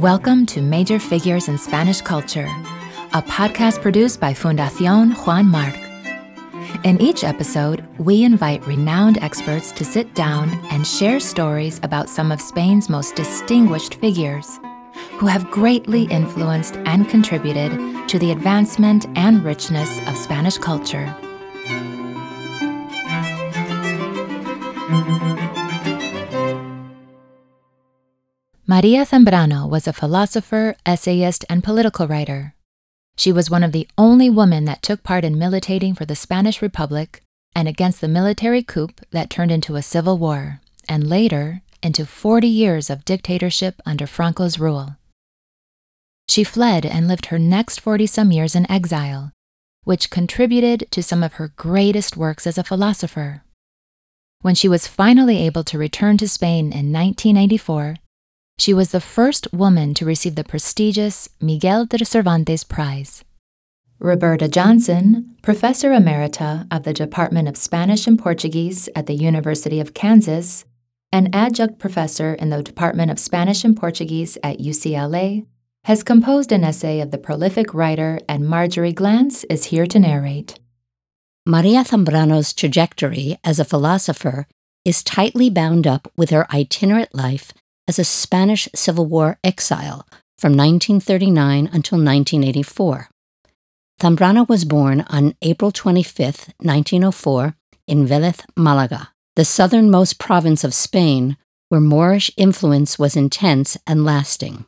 Welcome to Major Figures in Spanish Culture, a podcast produced by Fundación Juan March. In each episode, we invite renowned experts to sit down and share stories about some of Spain's most distinguished figures who have greatly influenced and contributed to the advancement and richness of Spanish culture. Maria Zambrano was a philosopher, essayist, and political writer. She was one of the only women that took part in militating for the Spanish Republic and against the military coup that turned into a civil war, and later into 40 years of dictatorship under Franco's rule. She fled and lived her next 40 some years in exile, which contributed to some of her greatest works as a philosopher. When she was finally able to return to Spain in 1994, she was the first woman to receive the prestigious Miguel de Cervantes Prize. Roberta Johnson, Professor Emerita of the Department of Spanish and Portuguese at the University of Kansas, and adjunct professor in the Department of Spanish and Portuguese at UCLA, has composed an essay of the prolific writer, and Marjorie Glantz is here to narrate. Maria Zambrano's trajectory as a philosopher is tightly bound up with her itinerant life as a Spanish Civil War exile from 1939 until 1984. Zambrano was born on April 25, 1904, in Velez, Malaga, the southernmost province of Spain, where Moorish influence was intense and lasting.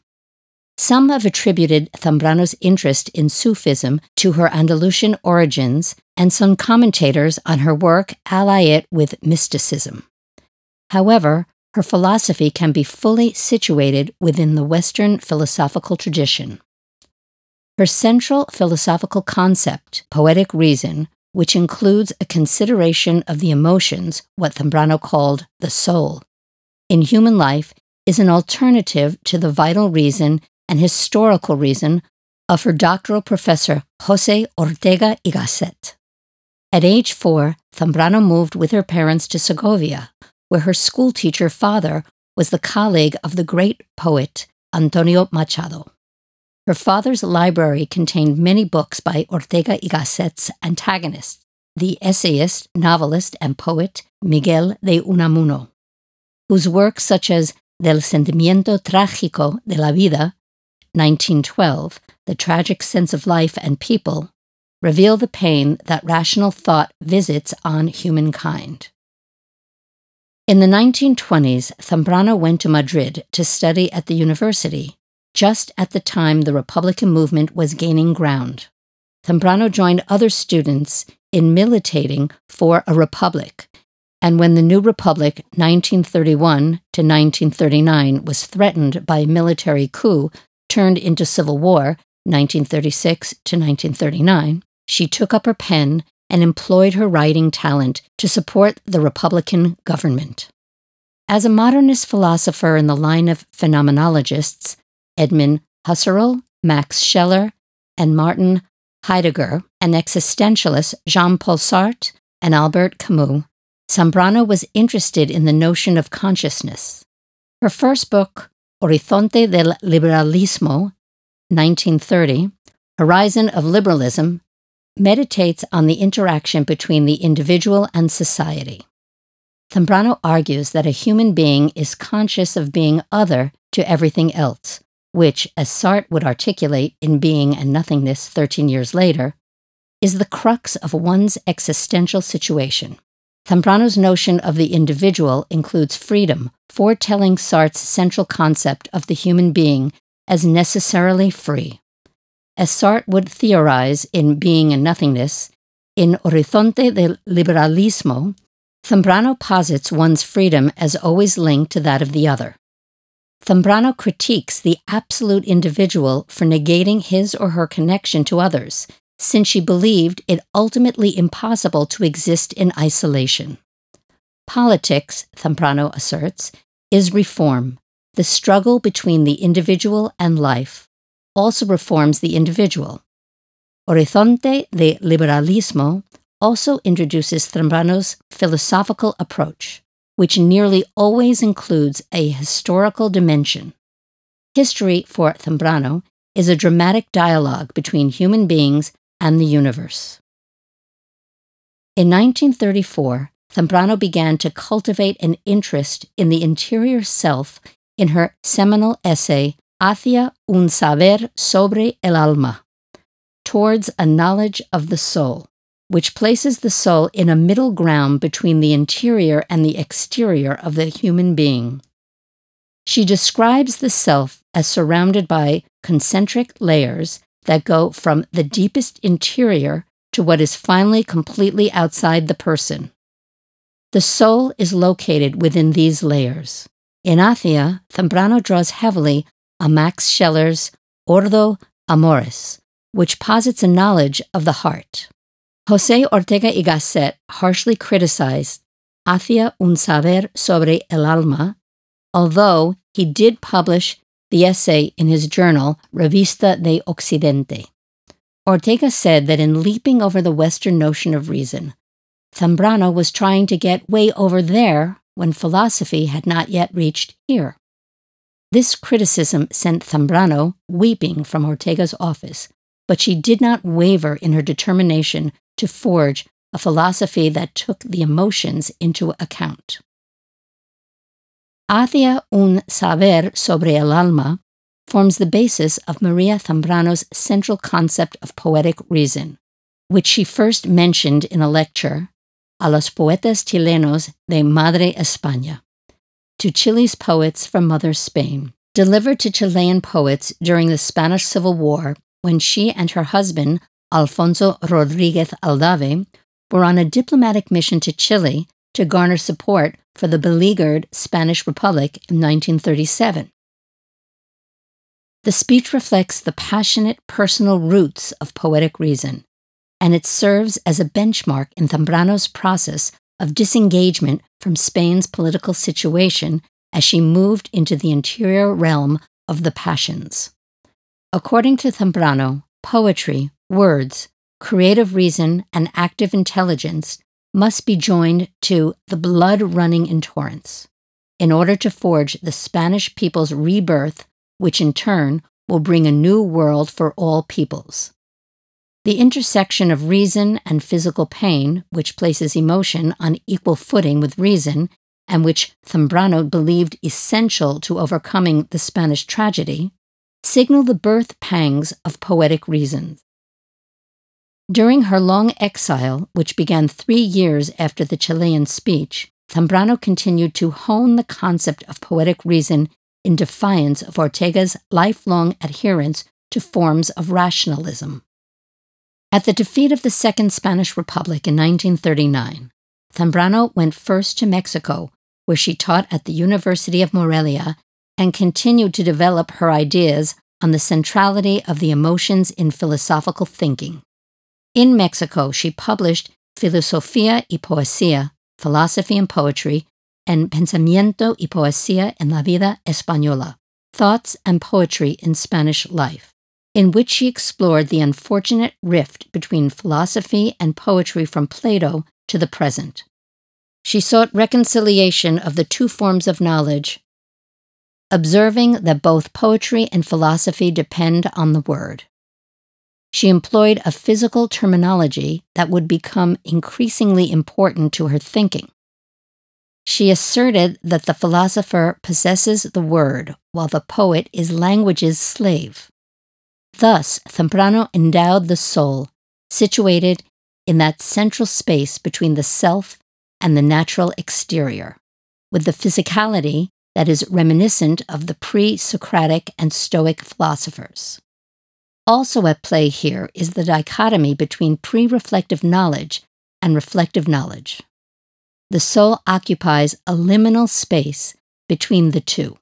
Some have attributed Zambrano's interest in Sufism to her Andalusian origins, and some commentators on her work ally it with mysticism. However, her philosophy can be fully situated within the Western philosophical tradition. Her central philosophical concept, poetic reason, which includes a consideration of the emotions, what Zambrano called the soul, in human life, is an alternative to the vital reason and historical reason of her doctoral professor Jose Ortega y Gasset. At age four, Zambrano moved with her parents to Segovia, where her schoolteacher father was the colleague of the great poet Antonio Machado. Her father's library contained many books by Ortega y Gasset's antagonists, the essayist, novelist, and poet Miguel de Unamuno, whose works such as Del sentimiento trágico de la vida, 1912, The Tragic Sense of Life and People, reveal the pain that rational thought visits on humankind. In the 1920s, Zambrano went to Madrid to study at the university, just at the time the Republican movement was gaining ground. Zambrano joined other students in militating for a republic, and when the new republic, 1931 to 1939, was threatened by a military coup turned into civil war, 1936 to 1939, she took up her pen and employed her writing talent to support the Republican government. As a modernist philosopher in the line of phenomenologists, Edmund Husserl, Max Scheler, and Martin Heidegger, and existentialist Jean Paul Sartre and Albert Camus, Zambrano was interested in the notion of consciousness. Her first book, Horizonte del Liberalismo, 1930, Horizon of Liberalism, meditates on the interaction between the individual and society. Zambrano argues that a human being is conscious of being other to everything else, which, as Sartre would articulate in Being and Nothingness 13 years later, is the crux of one's existential situation. Zambrano's notion of the individual includes freedom, foretelling Sartre's central concept of the human being as necessarily free. As Sartre would theorize in Being and Nothingness, in Horizonte del Liberalismo, Zambrano posits one's freedom as always linked to that of the other. Zambrano critiques the absolute individual for negating his or her connection to others, since she believed it ultimately impossible to exist in isolation. Politics, Zambrano asserts, is reform, the struggle between the individual and life, also reforms the individual. Horizonte de Liberalismo also introduces Zambrano's philosophical approach, which nearly always includes a historical dimension. History for Zambrano is a dramatic dialogue between human beings and the universe. In 1934, Zambrano began to cultivate an interest in the interior self in her seminal essay Hacia un saber sobre el alma, towards a knowledge of the soul, which places the soul in a middle ground between the interior and the exterior of the human being. She describes the self as surrounded by concentric layers that go from the deepest interior to what is finally completely outside the person. The soul is located within these layers. In Hacia, Zambrano draws heavily on Max Scheler's Ordo Amoris, which posits a knowledge of the heart. Jose Ortega y Gasset harshly criticized Hacia un saber sobre el alma, although he did publish the essay in his journal Revista de Occidente. Ortega said that in leaping over the Western notion of reason, Zambrano was trying to get way over there when philosophy had not yet reached here. This criticism sent Zambrano weeping from Ortega's office, but she did not waver in her determination to forge a philosophy that took the emotions into account. Hacia un saber sobre el alma forms the basis of Maria Zambrano's central concept of poetic reason, which she first mentioned in a lecture a los poetas chilenos de Madre España, to Chile's poets from Mother Spain, delivered to Chilean poets during the Spanish Civil War when she and her husband, Alfonso Rodriguez Aldave, were on a diplomatic mission to Chile to garner support for the beleaguered Spanish Republic in 1937. The speech reflects the passionate personal roots of poetic reason, and it serves as a benchmark in Zambrano's process of disengagement from Spain's political situation as she moved into the interior realm of the passions. According to Zambrano, poetry, words, creative reason, and active intelligence must be joined to the blood running in torrents in order to forge the Spanish people's rebirth which in turn will bring a new world for all peoples. The intersection of reason and physical pain, which places emotion on equal footing with reason, and which Zambrano believed essential to overcoming the Spanish tragedy, signal the birth pangs of poetic reason. During her long exile, which began three years after the Chilean speech, Zambrano continued to hone the concept of poetic reason in defiance of Ortega's lifelong adherence to forms of rationalism. At the defeat of the Second Spanish Republic in 1939, Zambrano went first to Mexico, where she taught at the University of Morelia and continued to develop her ideas on the centrality of the emotions in philosophical thinking. In Mexico, she published Filosofía y Poesía, Philosophy and Poetry, and Pensamiento y Poesía en la Vida Española, Thoughts and Poetry in Spanish Life, in which she explored the unfortunate rift between philosophy and poetry from Plato to the present. She sought reconciliation of the two forms of knowledge, observing that both poetry and philosophy depend on the word. She employed a physical terminology that would become increasingly important to her thinking. She asserted that the philosopher possesses the word, while the poet is language's slave. Thus, Zambrano endowed the soul, situated in that central space between the self and the natural exterior, with the physicality that is reminiscent of the pre Socratic and Stoic philosophers. Also at play here is the dichotomy between pre reflective knowledge and reflective knowledge the soul occupies a liminal space between the two.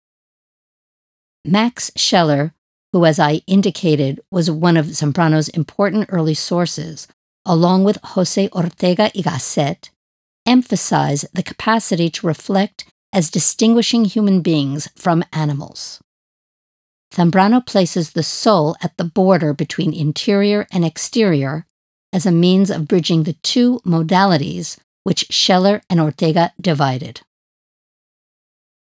Max Scheler, who, as I indicated, was one of Zambrano's important early sources, along with Jose Ortega y Gasset, emphasize the capacity to reflect as distinguishing human beings from animals. Zambrano places the soul at the border between interior and exterior as a means of bridging the two modalities which Scheler and Ortega divided.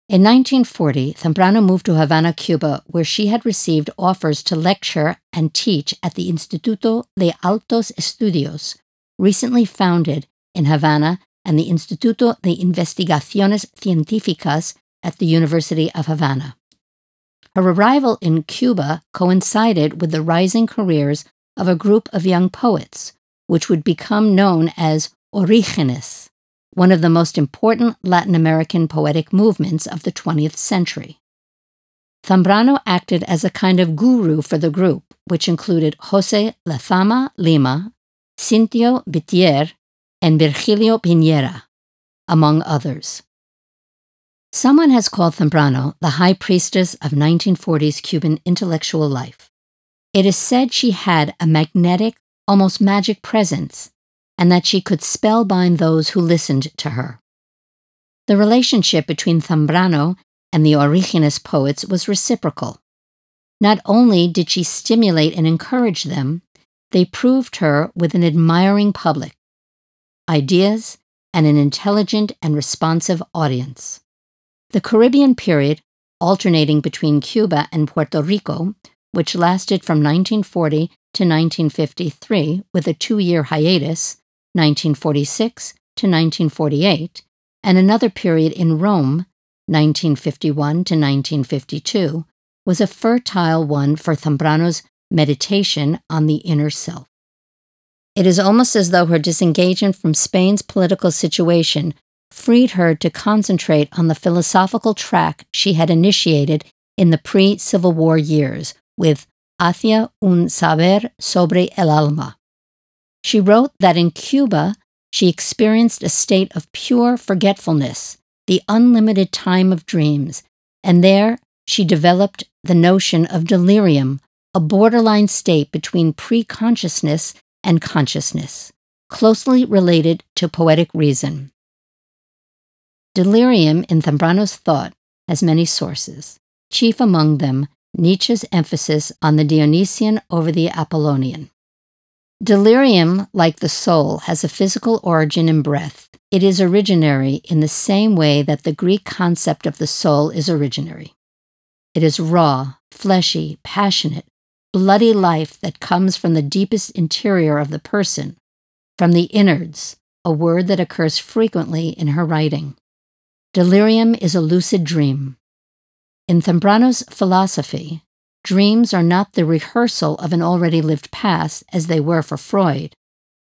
In 1940, Zambrano moved to Havana, Cuba, where she had received offers to lecture and teach at the Instituto de Altos Estudios, recently founded in Havana, and the Instituto de Investigaciones Científicas at the University of Havana. Her arrival in Cuba coincided with the rising careers of a group of young poets, which would become known as Orígenes one of the most important Latin American poetic movements of the 20th century. Zambrano acted as a kind of guru for the group, which included Jose Lezama Lima, Cintio Vitier, and Virgilio Piñera, among others. Someone has called Zambrano the high priestess of 1940s Cuban intellectual life. It is said she had a magnetic, almost magic presence and that she could spellbind those who listened to her. The relationship between Zambrano and the Orígenes poets was reciprocal. Not only did she stimulate and encourage them, they proved her with an admiring public, ideas, and an intelligent and responsive audience. The Caribbean period, alternating between Cuba and Puerto Rico, which lasted from 1940 to 1953 with a two year hiatus, 1946 to 1948, and another period in Rome, 1951 to 1952, was a fertile one for Zambrano's meditation on the inner self. It is almost as though her disengagement from Spain's political situation freed her to concentrate on the philosophical track she had initiated in the pre Civil War years with Hacia un saber sobre el alma, she wrote that in Cuba, she experienced a state of pure forgetfulness, the unlimited time of dreams, and there she developed the notion of delirium, a borderline state between pre-consciousness and consciousness, closely related to poetic reason. Delirium in Zambrano's thought has many sources, chief among them Nietzsche's emphasis on the Dionysian over the Apollonian. Delirium, like the soul, has a physical origin in breath. It is originary in the same way that the Greek concept of the soul is originary. It is raw, fleshy, passionate, bloody life that comes from the deepest interior of the person, from the innards, a word that occurs frequently in her writing. Delirium is a lucid dream. In Zambrano's philosophy, Dreams are not the rehearsal of an already lived past as they were for Freud,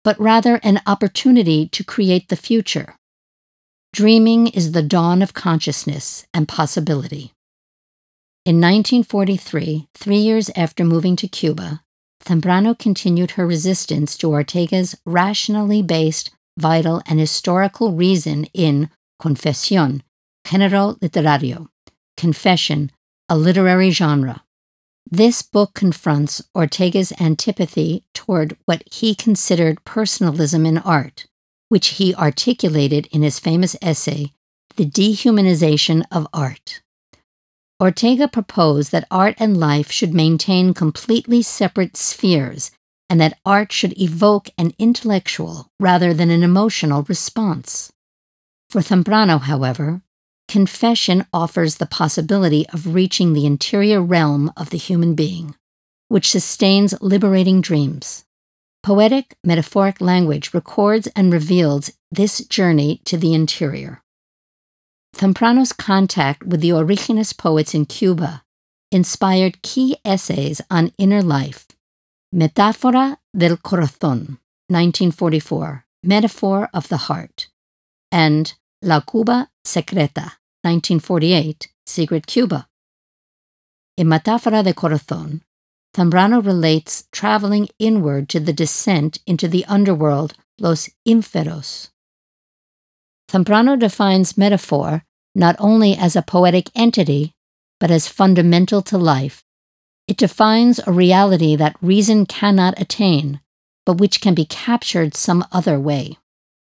but rather an opportunity to create the future. Dreaming is the dawn of consciousness and possibility. In 1943, three years after moving to Cuba, Zambrano continued her resistance to Ortega's rationally based, vital, and historical reason in Confesión, Género Literario, Confession, a literary genre. This book confronts Ortega's antipathy toward what he considered personalism in art, which he articulated in his famous essay, The Dehumanization of Art. Ortega proposed that art and life should maintain completely separate spheres and that art should evoke an intellectual rather than an emotional response. For Zambrano, however, confession offers the possibility of reaching the interior realm of the human being, which sustains liberating dreams. Poetic, metaphoric language records and reveals this journey to the interior. Zambrano's contact with the Orígenes poets in Cuba inspired key essays on inner life. Metáfora del Corazón, 1944, Metaphor of the Heart, and La Cuba Secreta, 1948, Secret Cuba. In Metáfora de Corazón, Zambrano relates traveling inward to the descent into the underworld, Los Inferos. Zambrano defines metaphor not only as a poetic entity, but as fundamental to life. It defines a reality that reason cannot attain, but which can be captured some other way.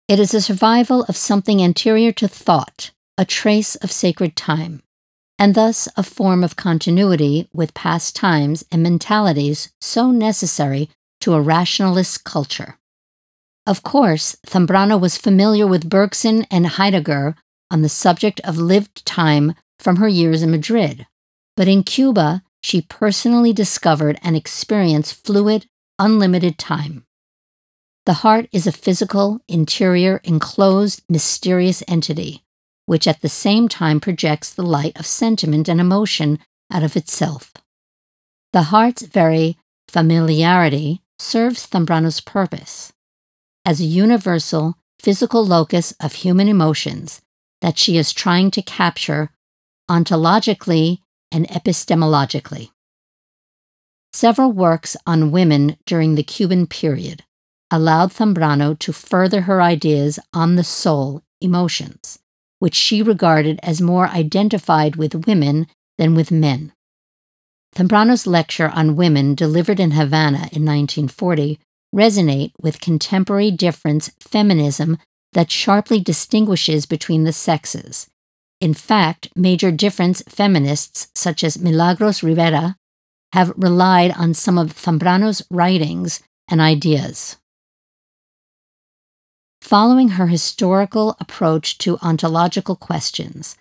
It is a survival of something anterior to thought, a trace of sacred time, and thus a form of continuity with past times and mentalities so necessary to a rationalist culture. Of course, Zambrano was familiar with Bergson and Heidegger on the subject of lived time from her years in Madrid, but in Cuba, she personally discovered and experienced fluid, unlimited time. The heart is a physical, interior, enclosed, mysterious entity, which at the same time projects the light of sentiment and emotion out of itself. The heart's very familiarity serves Zambrano's purpose as a universal, physical locus of human emotions that she is trying to capture ontologically and epistemologically. Several works on women during the Cuban period allowed Zambrano to further her ideas on the soul, emotions, which she regarded as more identified with women than with men. Zambrano's lecture on women delivered in Havana in 1940 resonate with contemporary difference feminism that sharply distinguishes between the sexes. In fact, major difference feminists such as Milagros Rivera have relied on some of Zambrano's writings and ideas. Following her historical approach to ontological questions,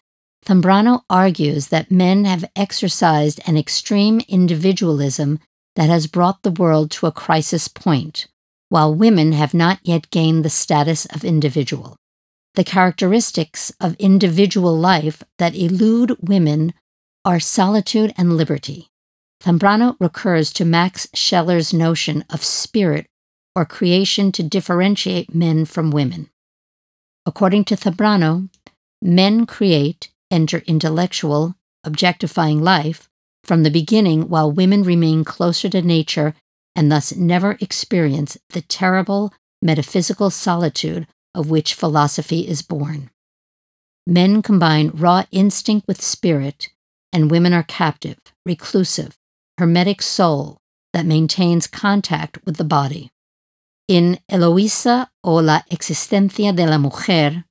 Zambrano argues that men have exercised an extreme individualism that has brought the world to a crisis point, while women have not yet gained the status of individual. The characteristics of individual life that elude women are solitude and liberty. Zambrano recurs to Max Scheler's notion of spirit or creation to differentiate men from women. According to Zambrano, men create, enter intellectual, objectifying life from the beginning while women remain closer to nature and thus never experience the terrible metaphysical solitude of which philosophy is born. Men combine raw instinct with spirit, and women are captive, reclusive, hermetic soul that maintains contact with the body. In Eloísa o la existencia de la mujer,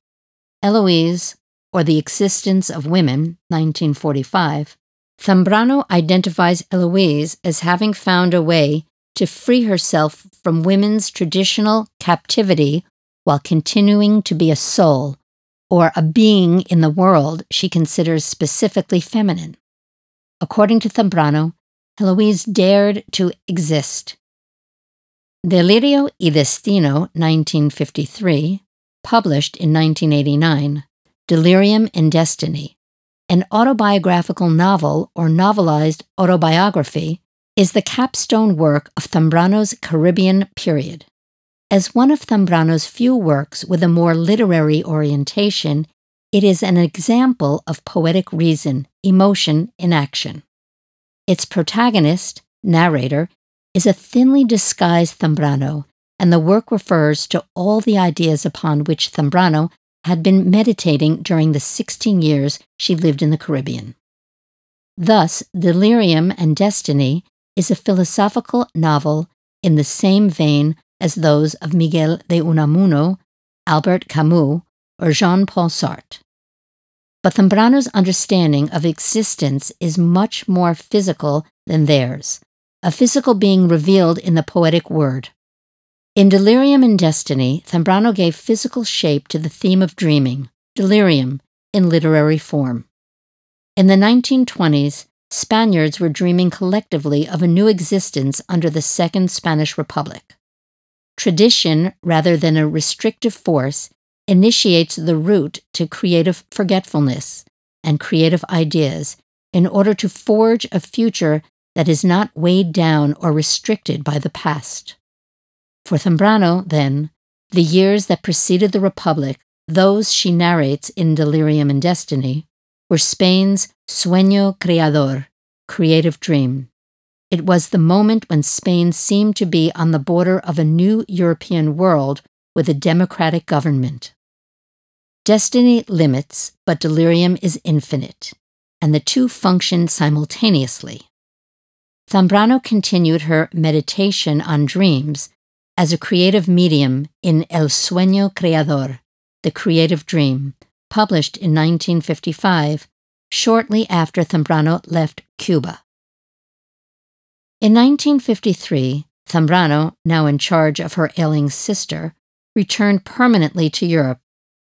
Eloise, or the existence of women, 1945, Zambrano identifies Eloise as having found a way to free herself from women's traditional captivity while continuing to be a soul, or a being in the world she considers specifically feminine. According to Zambrano, Eloise dared to exist. Delirio y Destino, 1953, published in 1989, Delirium and Destiny, an autobiographical novel or novelized autobiography, is the capstone work of Zambrano's Caribbean period. As one of Zambrano's few works with a more literary orientation, it is an example of poetic reason, emotion in action. Its protagonist, narrator, is a thinly disguised Zambrano, and the work refers to all the ideas upon which Zambrano had been meditating during the 16 years she lived in the Caribbean. Thus, Delirium and Destiny is a philosophical novel in the same vein as those of Miguel de Unamuno, Albert Camus, or Jean Paul Sartre. But Zambrano's understanding of existence is much more physical than theirs, a physical being revealed in the poetic word. In Delirium and Destiny, Zambrano gave physical shape to the theme of dreaming, delirium, in literary form. In the 1920s, Spaniards were dreaming collectively of a new existence under the Second Spanish Republic. Tradition, rather than a restrictive force, initiates the route to creative forgetfulness and creative ideas in order to forge a future that is not weighed down or restricted by the past. For Zambrano, then, the years that preceded the Republic, those she narrates in Delirium and Destiny, were Spain's sueño creador, creative dream. It was the moment when Spain seemed to be on the border of a new European world with a democratic government. Destiny limits, but delirium is infinite, and the two function simultaneously. Zambrano continued her meditation on dreams as a creative medium in El Sueño Creador, The Creative Dream, published in 1955, shortly after Zambrano left Cuba. In 1953, Zambrano, now in charge of her ailing sister, returned permanently to Europe,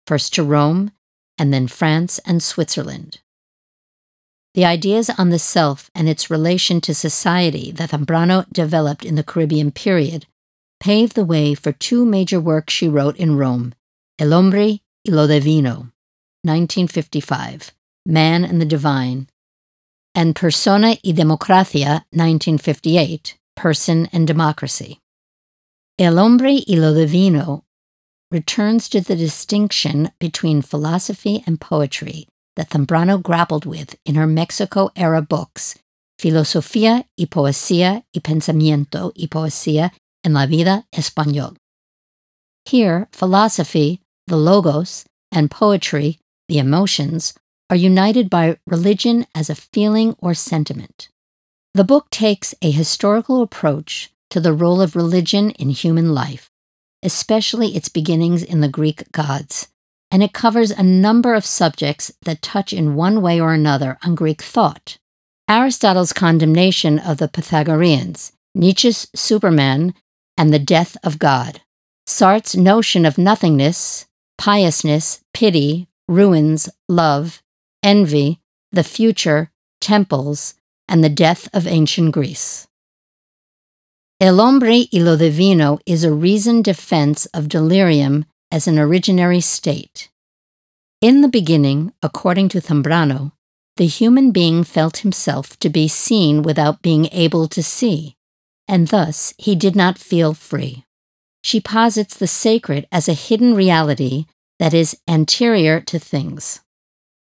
first to Rome, and then France and Switzerland. The ideas on the self and its relation to society that Zambrano developed in the Caribbean period paved the way for two major works she wrote in Rome El Hombre y lo Divino, 1955, Man and the Divine, and Persona y Democracia, 1958, Person and Democracy. El Hombre y lo Divino returns to the distinction between philosophy and poetry that Zambrano grappled with in her Mexico era books, Filosofía y Poesía y Pensamiento y Poesía en la Vida Español. Here, philosophy, the logos, and poetry, the emotions, are united by religion as a feeling or sentiment. The book takes a historical approach to the role of religion in human life, especially its beginnings in the Greek gods, and it covers a number of subjects that touch in one way or another on Greek thought. Aristotle's condemnation of the Pythagoreans, Nietzsche's Superman, and the death of God, Sartre's notion of nothingness, piousness, pity, ruins, love, envy, the future, temples, and the death of ancient Greece. El hombre y lo divino is a reasoned defense of delirium as an originary state. In the beginning, according to Zambrano, the human being felt himself to be seen without being able to see, and thus he did not feel free. She posits the sacred as a hidden reality that is anterior to things.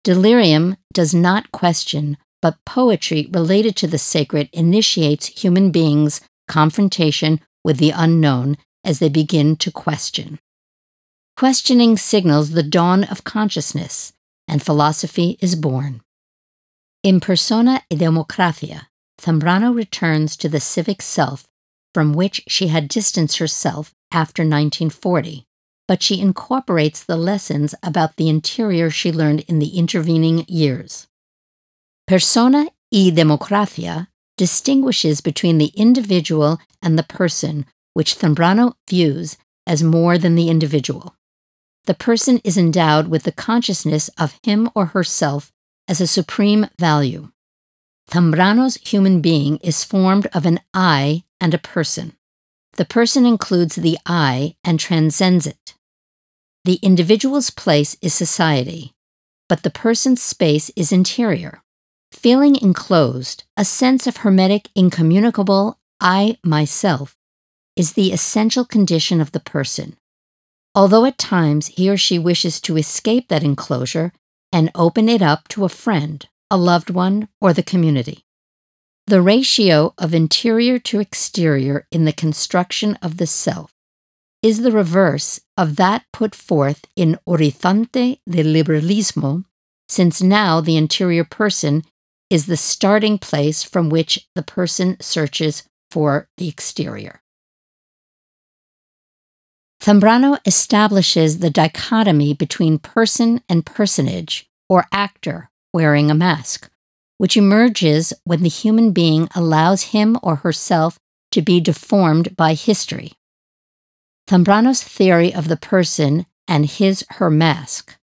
Delirium does not question, but poetry related to the sacred initiates human beings' confrontation with the unknown as they begin to question. Questioning signals the dawn of consciousness, and philosophy is born. In Persona y Democracia, Zambrano returns to the civic self from which she had distanced herself after 1940, but she incorporates the lessons about the interior she learned in the intervening years. Persona y Democracia distinguishes between the individual and the person, which Zambrano views as more than the individual the person is endowed with the consciousness of him or herself as a supreme value. Zambrano's human being is formed of an I and a person. The person includes the I and transcends it. The individual's place is society, but the person's space is interior. Feeling enclosed, a sense of hermetic, incommunicable I myself, is the essential condition of the person although at times he or she wishes to escape that enclosure and open it up to a friend, a loved one, or the community. The ratio of interior to exterior in the construction of the self is the reverse of that put forth in Horizonte del Liberalismo, since now the interior person is the starting place from which the person searches for the exterior. Zambrano establishes the dichotomy between person and personage, or actor, wearing a mask, which emerges when the human being allows him or herself to be deformed by history. Zambrano's theory of the person and his her mask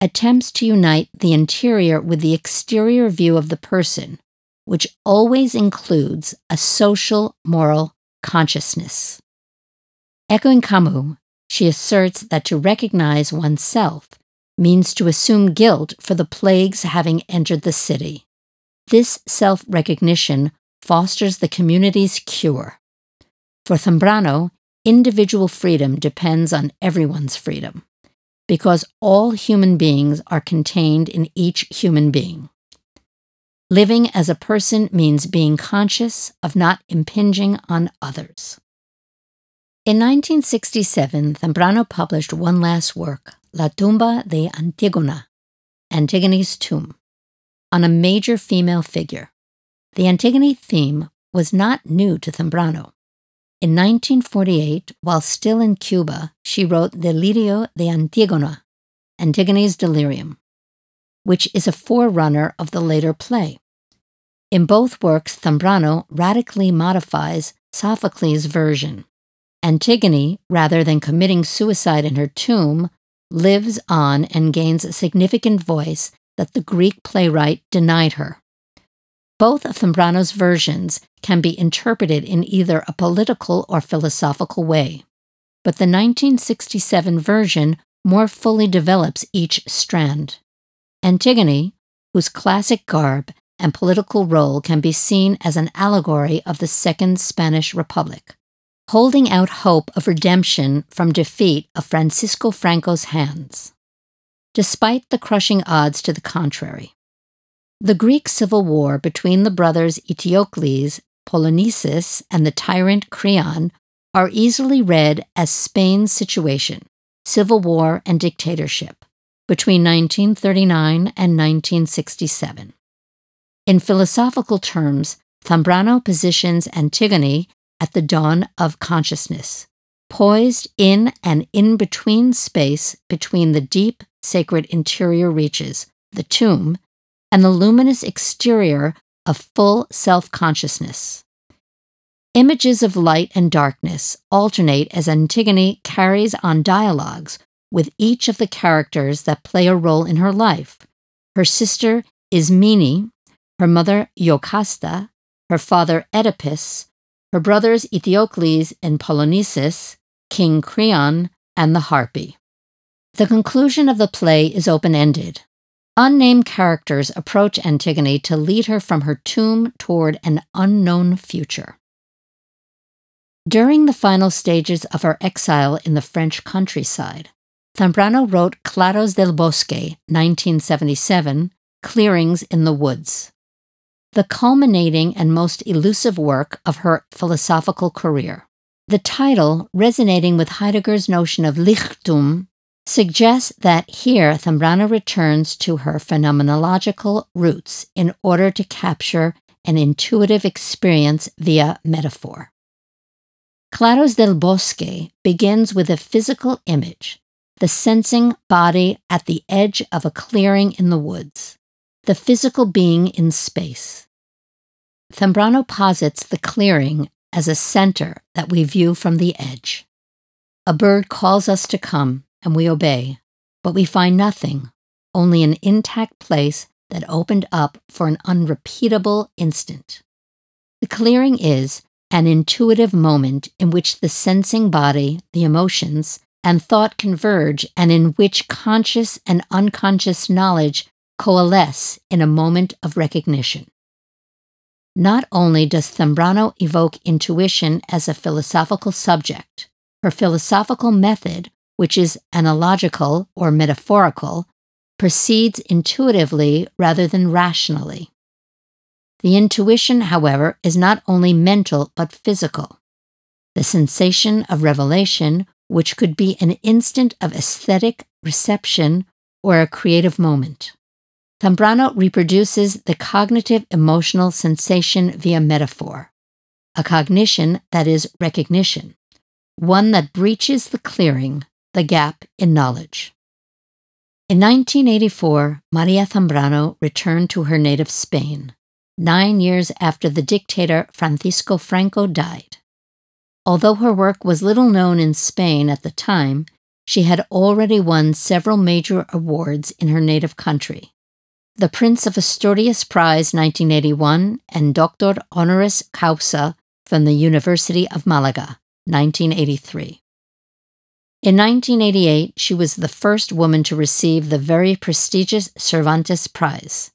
attempts to unite the interior with the exterior view of the person, which always includes a social moral consciousness. Echoing Camus, she asserts that to recognize oneself means to assume guilt for the plagues having entered the city. This self recognition fosters the community's cure. For Zambrano, individual freedom depends on everyone's freedom, because all human beings are contained in each human being. Living as a person means being conscious of not impinging on others. In 1967, Zambrano published one last work, La Tumba de Antigona, Antigone's Tomb, on a major female figure. The Antigone theme was not new to Zambrano. In 1948, while still in Cuba, she wrote Delirio de Antigona, Antigone's Delirium, which is a forerunner of the later play. In both works, Zambrano radically modifies Sophocles' version. Antigone, rather than committing suicide in her tomb, lives on and gains a significant voice that the Greek playwright denied her. Both of Zambrano's versions can be interpreted in either a political or philosophical way, but the 1967 version more fully develops each strand. Antigone, whose classic garb and political role can be seen as an allegory of the Second Spanish Republic, holding out hope of redemption from defeat of Francisco Franco's hands, despite the crushing odds to the contrary. The Greek civil war between the brothers Eteocles, Polynices, and the tyrant Creon are easily read as Spain's situation, civil war and dictatorship, between 1939 and 1967. In philosophical terms, Zambrano positions Antigone at the dawn of consciousness, poised in and in between space between the deep, sacred interior reaches, the tomb, and the luminous exterior of full self consciousness. Images of light and darkness alternate as Antigone carries on dialogues with each of the characters that play a role in her life. Her sister Ismene, her mother Iocasta, her father Oedipus, her brothers Eteocles and Polynices, King Creon, and the Harpy. The conclusion of the play is open ended. Unnamed characters approach Antigone to lead her from her tomb toward an unknown future. During the final stages of her exile in the French countryside, Zambrano wrote Claros del Bosque, 1977, Clearings in the Woods the culminating and most elusive work of her philosophical career. The title, resonating with Heidegger's notion of Lichtung, suggests that here Zambrano returns to her phenomenological roots in order to capture an intuitive experience via metaphor. Claros del Bosque begins with a physical image, the sensing body at the edge of a clearing in the woods, the physical being in space. Zambrano posits the clearing as a center that we view from the edge. A bird calls us to come, and we obey, but we find nothing, only an intact place that opened up for an unrepeatable instant. The clearing is an intuitive moment in which the sensing body, the emotions, and thought converge, and in which conscious and unconscious knowledge coalesce in a moment of recognition. Not only does Zambrano evoke intuition as a philosophical subject, her philosophical method, which is analogical or metaphorical, proceeds intuitively rather than rationally. The intuition, however, is not only mental but physical. The sensation of revelation, which could be an instant of aesthetic reception or a creative moment. Zambrano reproduces the cognitive emotional sensation via metaphor, a cognition that is recognition, one that breaches the clearing, the gap in knowledge. In 1984, Maria Zambrano returned to her native Spain, nine years after the dictator Francisco Franco died. Although her work was little known in Spain at the time, she had already won several major awards in her native country the Prince of Asturias Prize 1981, and Doctor Honoris Causa from the University of Malaga 1983. In 1988, she was the first woman to receive the very prestigious Cervantes Prize.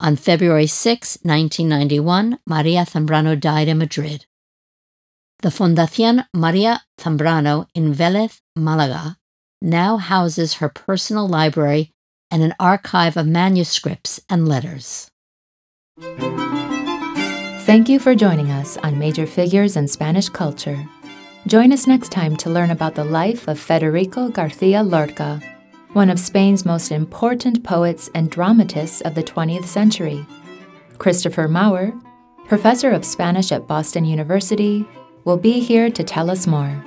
On February 6, 1991, Maria Zambrano died in Madrid. The Fundación Maria Zambrano in Vélez, Malaga, now houses her personal library and an archive of manuscripts and letters. Thank you for joining us on Major Figures in Spanish Culture. Join us next time to learn about the life of Federico Garcia Lorca, one of Spain's most important poets and dramatists of the 20th century. Christopher Maurer, professor of Spanish at Boston University, will be here to tell us more.